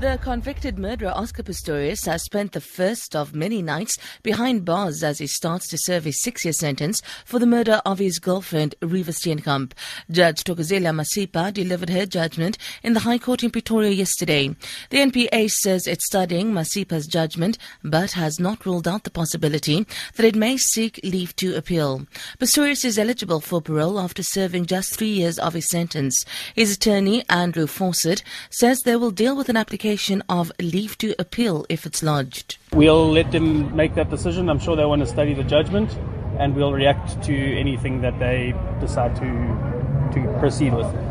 The convicted murderer Oscar Pistorius has spent the first of many nights behind bars as he starts to serve his six-year sentence for the murder of his girlfriend, Reeva Steenkamp. Judge Thokozile Masipa delivered her judgment in the High Court in Pretoria yesterday. The NPA says it's studying Masipa's judgment but has not ruled out the possibility that it may seek leave to appeal. Pistorius is eligible for parole after serving just three years of his sentence. His attorney, Andrew Fawcett, says they will deal with an application application of leave to appeal if it's lodged? We'll let them make that decision. I'm sure they want to study the judgment and we'll react to anything that they decide to, to proceed with.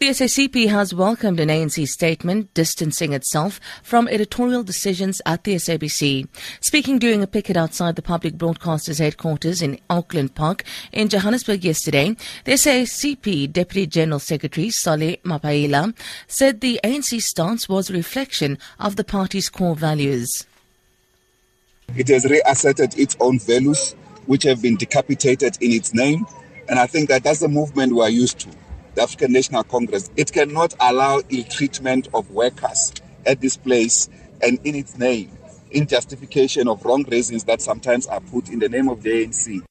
The SACP has welcomed an ANC statement distancing itself from editorial decisions at the SABC. Speaking during a picket outside the public broadcaster's headquarters in Auckland Park in Johannesburg yesterday, the SACP Deputy General Secretary Solly Mapaila said the ANC stance was a reflection of the party's core values. It has reasserted its own values, which have been decapitated in its name, and I think that that's the movement we are used to the African National Congress. It cannot allow ill treatment of workers at this place and in its name, in justification of wrong reasons that sometimes are put in the name of the ANC.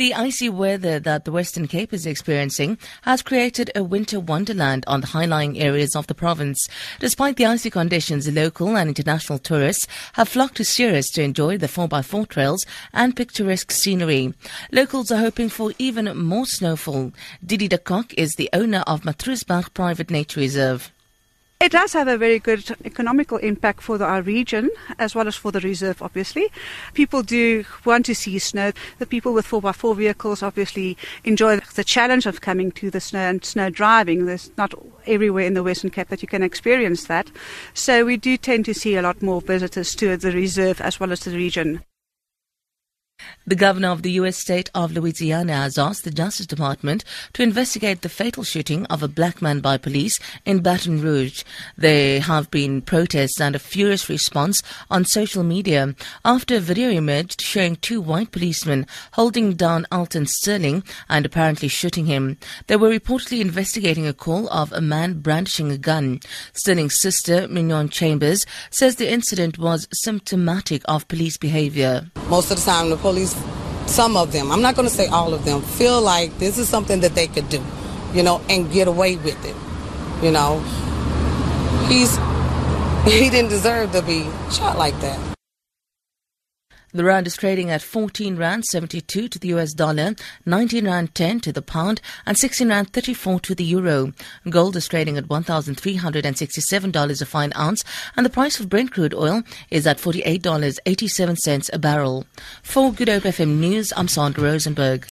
The icy weather that the Western Cape is experiencing has created a winter wonderland on the high-lying areas of the province. Despite the icy conditions, local and international tourists have flocked to Ceres to enjoy the 4x4 trails and picturesque scenery. Locals are hoping for even more snowfall. Didi de Kock is the owner of Matroosberg Private Nature Reserve. It does have a very good economical impact for the, our region as well as for the reserve, obviously. People do want to see snow. The people with 4x4 vehicles obviously enjoy the challenge of coming to the snow and snow driving. There's not everywhere in the Western Cape that you can experience that. So we do tend to see a lot more visitors to the reserve as well as the region. The governor of the U.S. state of Louisiana has asked the Justice Department to investigate the fatal shooting of a black man by police in Baton Rouge. There have been protests and a furious response on social media after a video emerged showing two white policemen holding down Alton Sterling and apparently shooting him. They were reportedly investigating a call of a man brandishing a gun. Sterling's sister, Mignon Chambers, says the incident was symptomatic of police behavior. Most of the time, the police, some of them, I'm not going to say all of them, feel like this is something that they could do, you know, and get away with it. You know, he's he didn't deserve to be shot like that. The rand is trading at 14 rand 72 to the US dollar, 19 rand 10 to the pound, and 16 rand 34 to the euro. Gold is trading at $1,367 a fine ounce, and the price of Brent crude oil is at $48.87 a barrel. For Good Hope FM News, I'm Sandra Rosenberg.